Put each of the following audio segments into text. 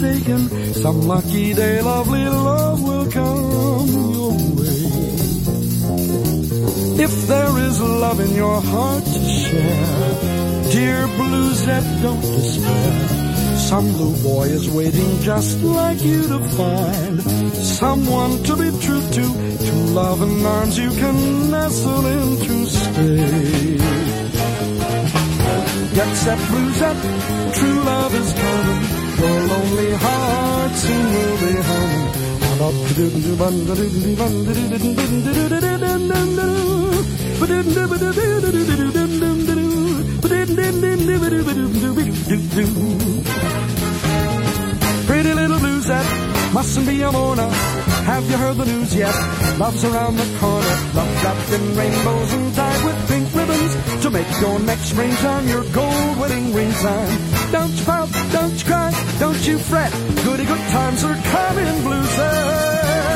Some lucky day, lovely love will come your way. If there is love in your heart to share, dear Bluesette, don't despair. Some blue boy is waiting just like you to find someone to be true to, to love and arms you can nestle in to stay. Get set, Bluesette, true love is coming your lonely heart soon will be. Pretty little bluesette, mustn't be a mourner. Have you heard the news yet? Love's around the corner. Love wrapped in rainbows and tied with pink ribbons to make your next springtime your gold wedding ring time. Don't you pout, don't you cry, don't you fret. Goody good times are coming, blues.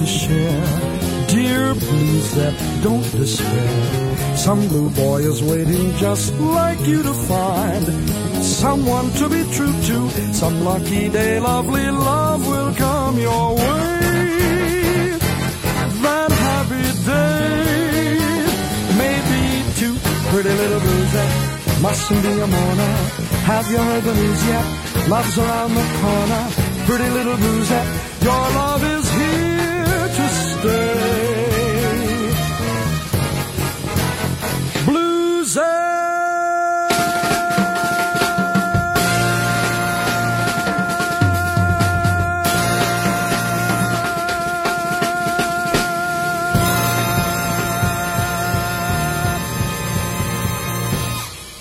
To share. Dear Bluesette don't despair. Some blue boy is waiting just like you to find someone to be true to. Some lucky day, lovely love will come your way. That happy day may be too pretty little blues mustn't be a mourner. Have you heard the news yet? Love's around the corner. Pretty little blues your love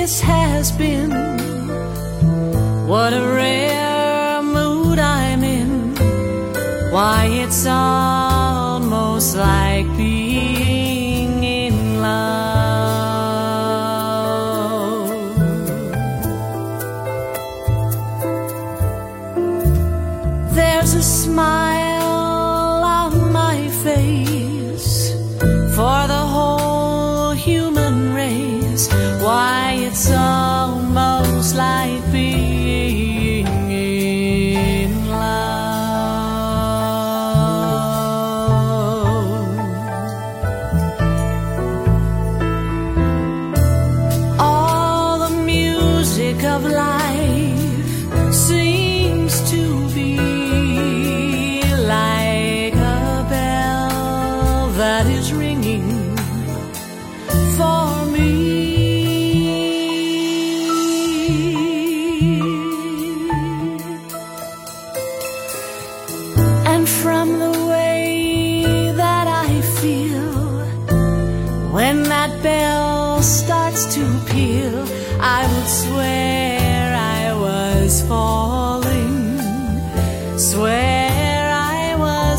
This has been. What a rare mood I'm in. Why, it's almost like being why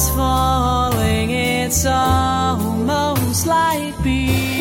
falling. It's almost like being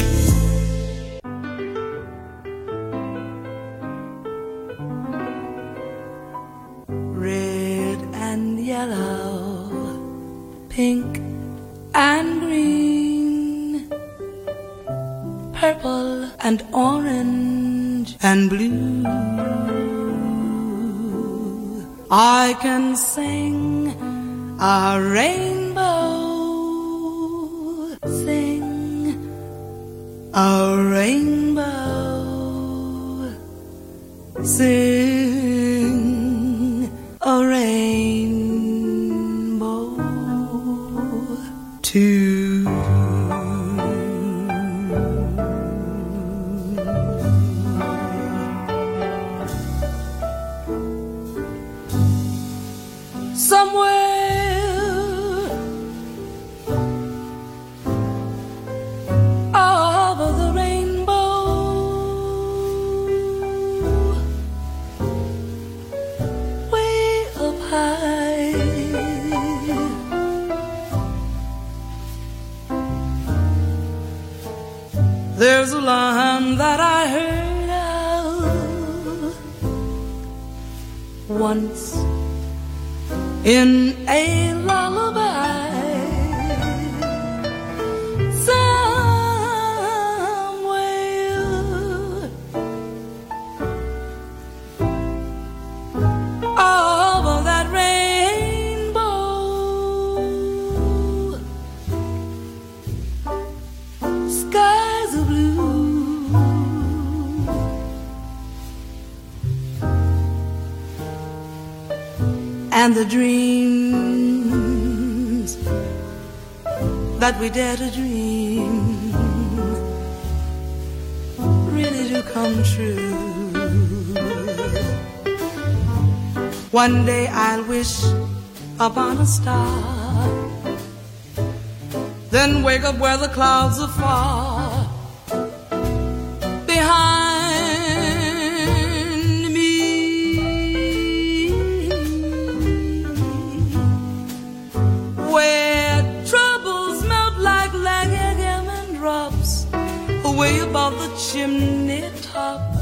Rainbow, sing and the dreams that we dare to dream really do come true. One day I'll wish upon a star, then wake up where the clouds are far away above the chimney tops.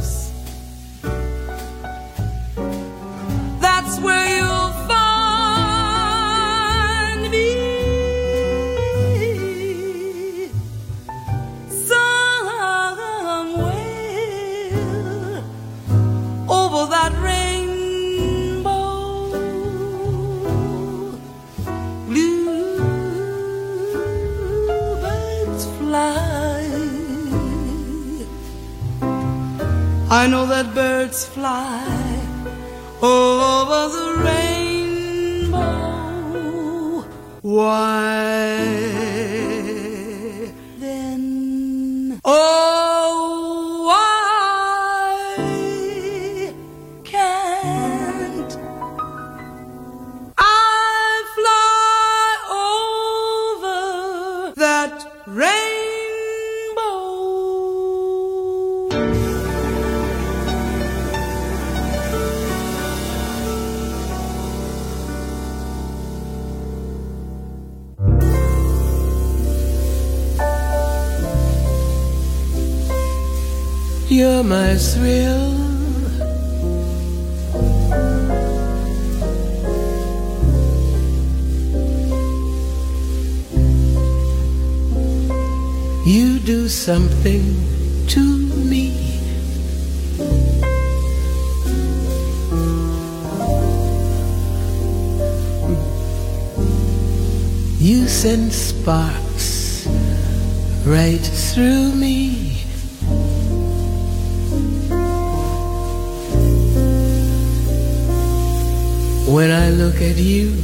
I know that birds fly over the rainbow. Why My thrill. You do something to me. You send sparks right through me. When I look at you,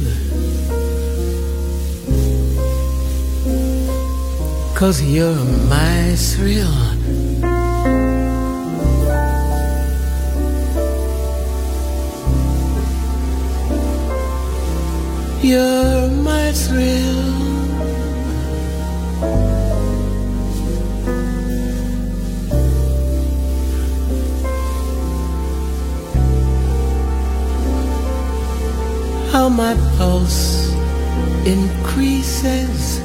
cause you're my thrill. You're my thrill. How my pulse increases.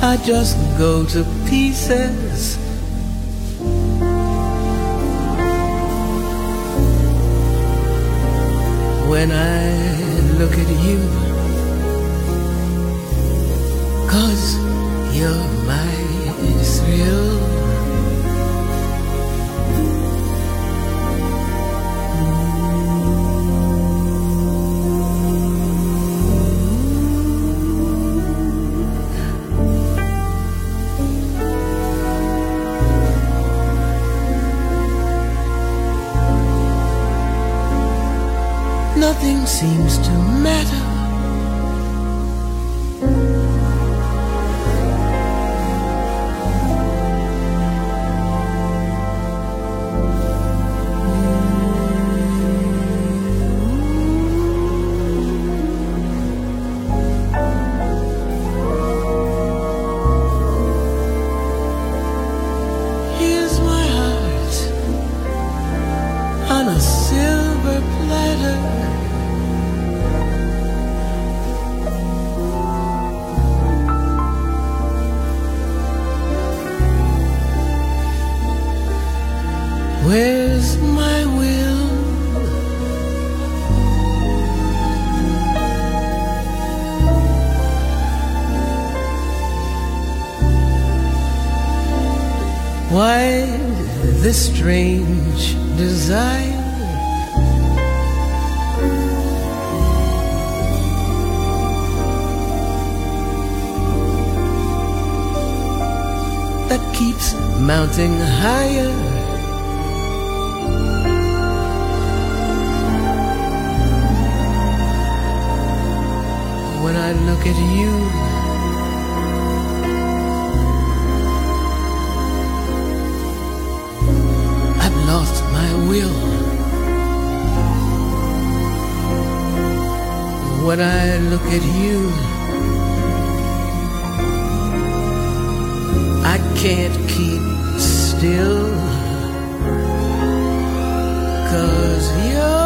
I just go to pieces. When I look at you, cause you're my. Nothing seems to matter. Where's my will? Why this strange desire? That keeps mounting higher. When I look at you, I've lost my will. When I look at you, I can't keep still. Cause you're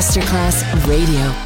Masterclass Radio.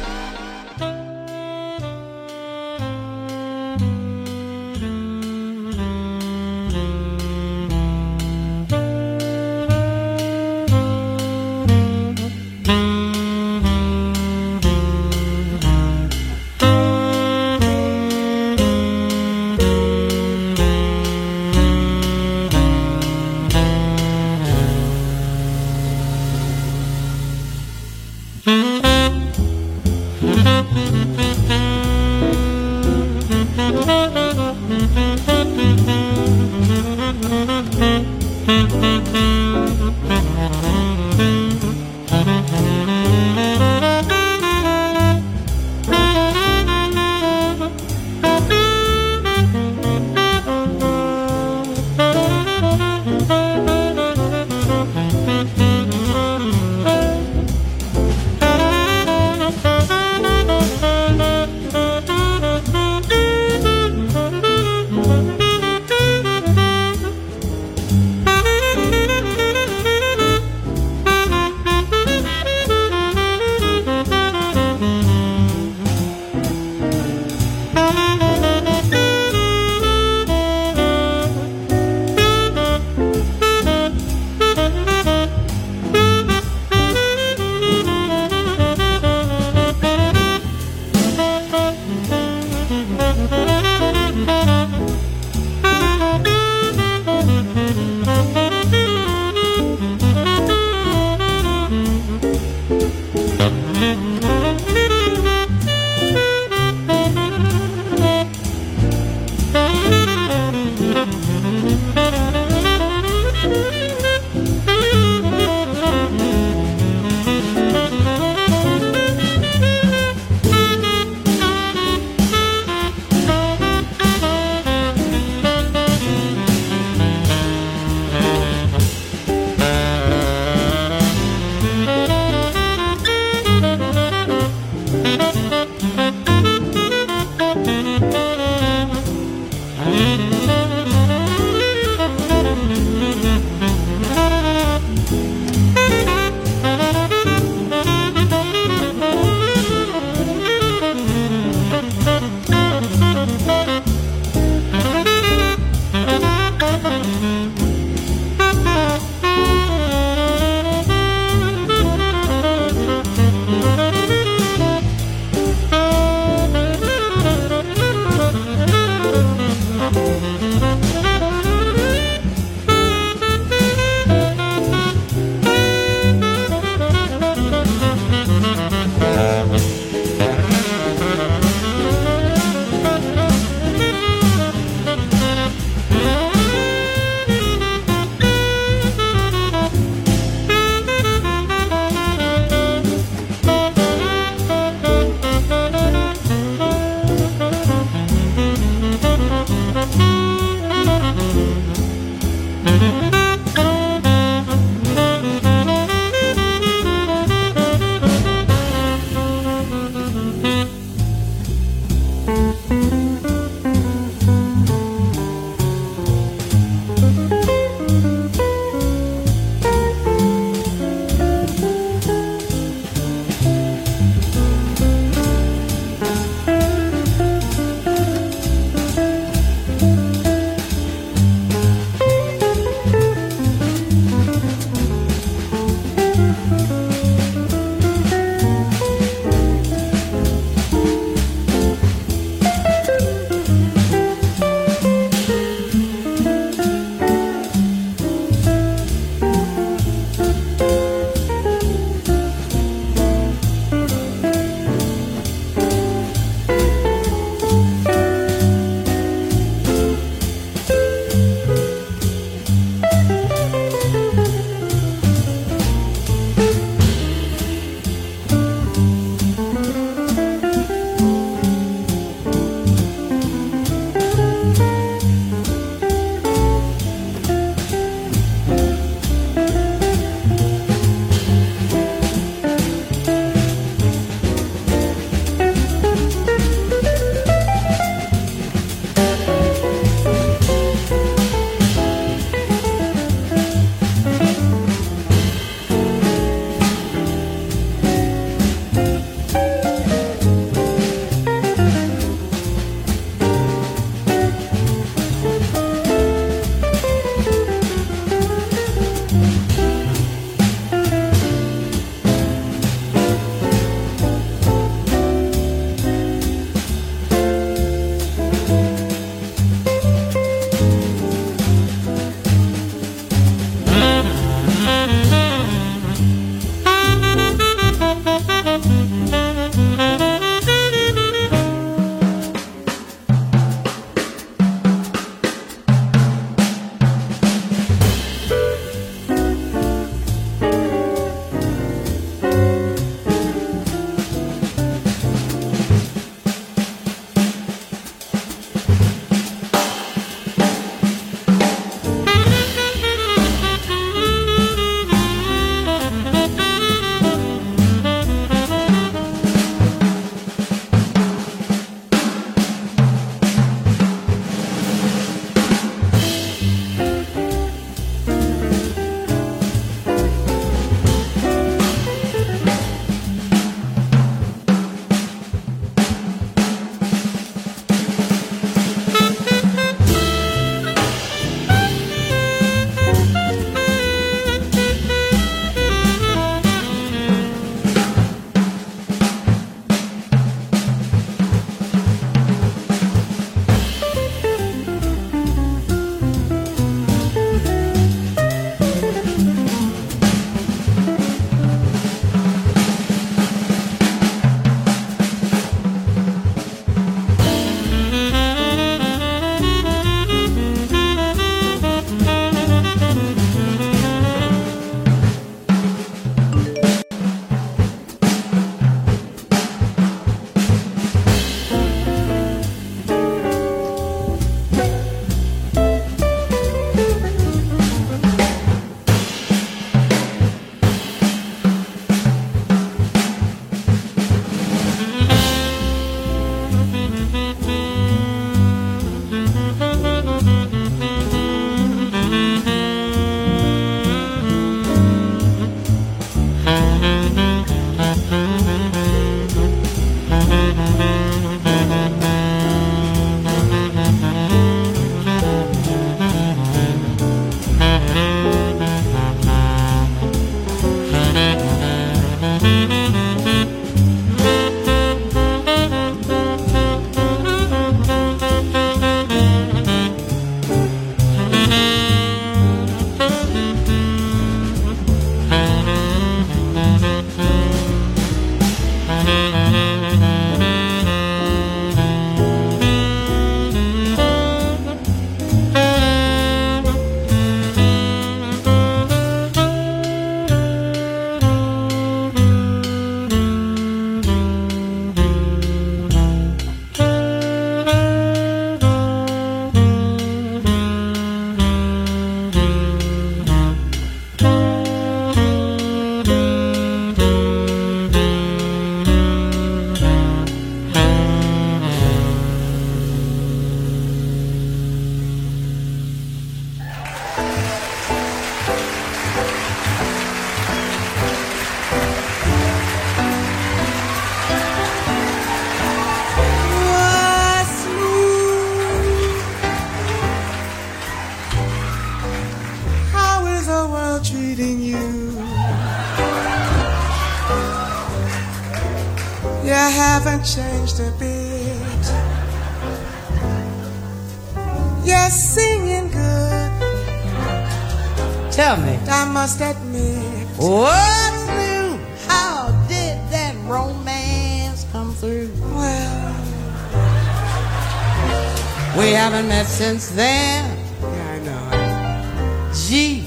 since then. Yeah, I know. Gee,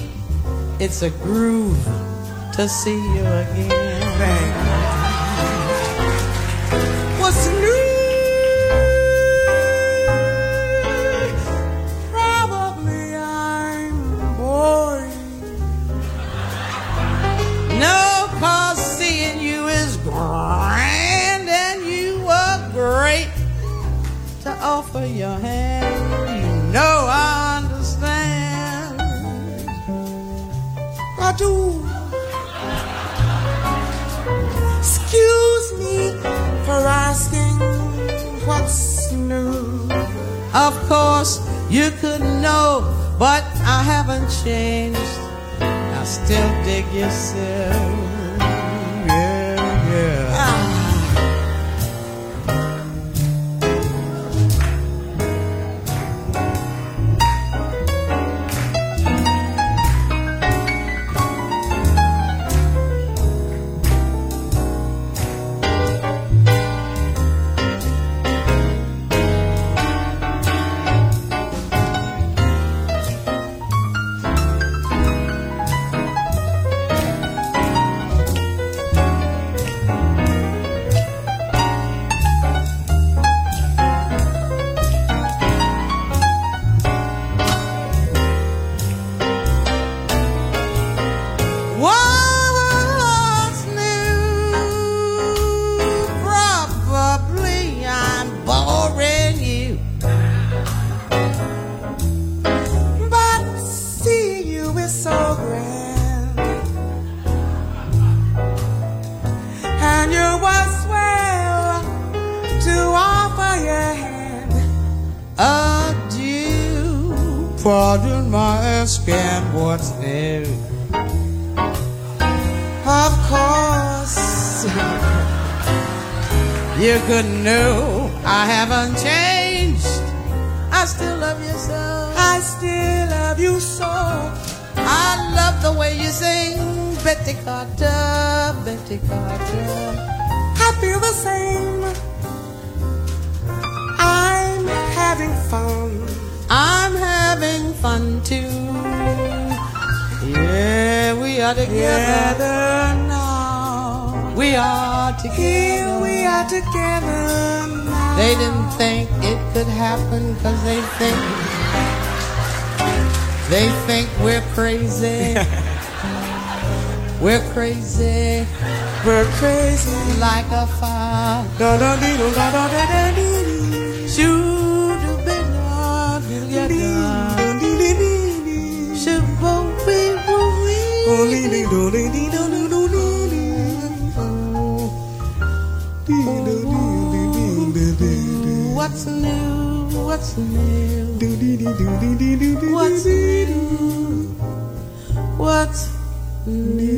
it's a groove to see you again. Thank you. like a fire. Da da dee da da da da dee. A bit on together. Shiver we do do do do. What's new? What's new? What's new? What's new?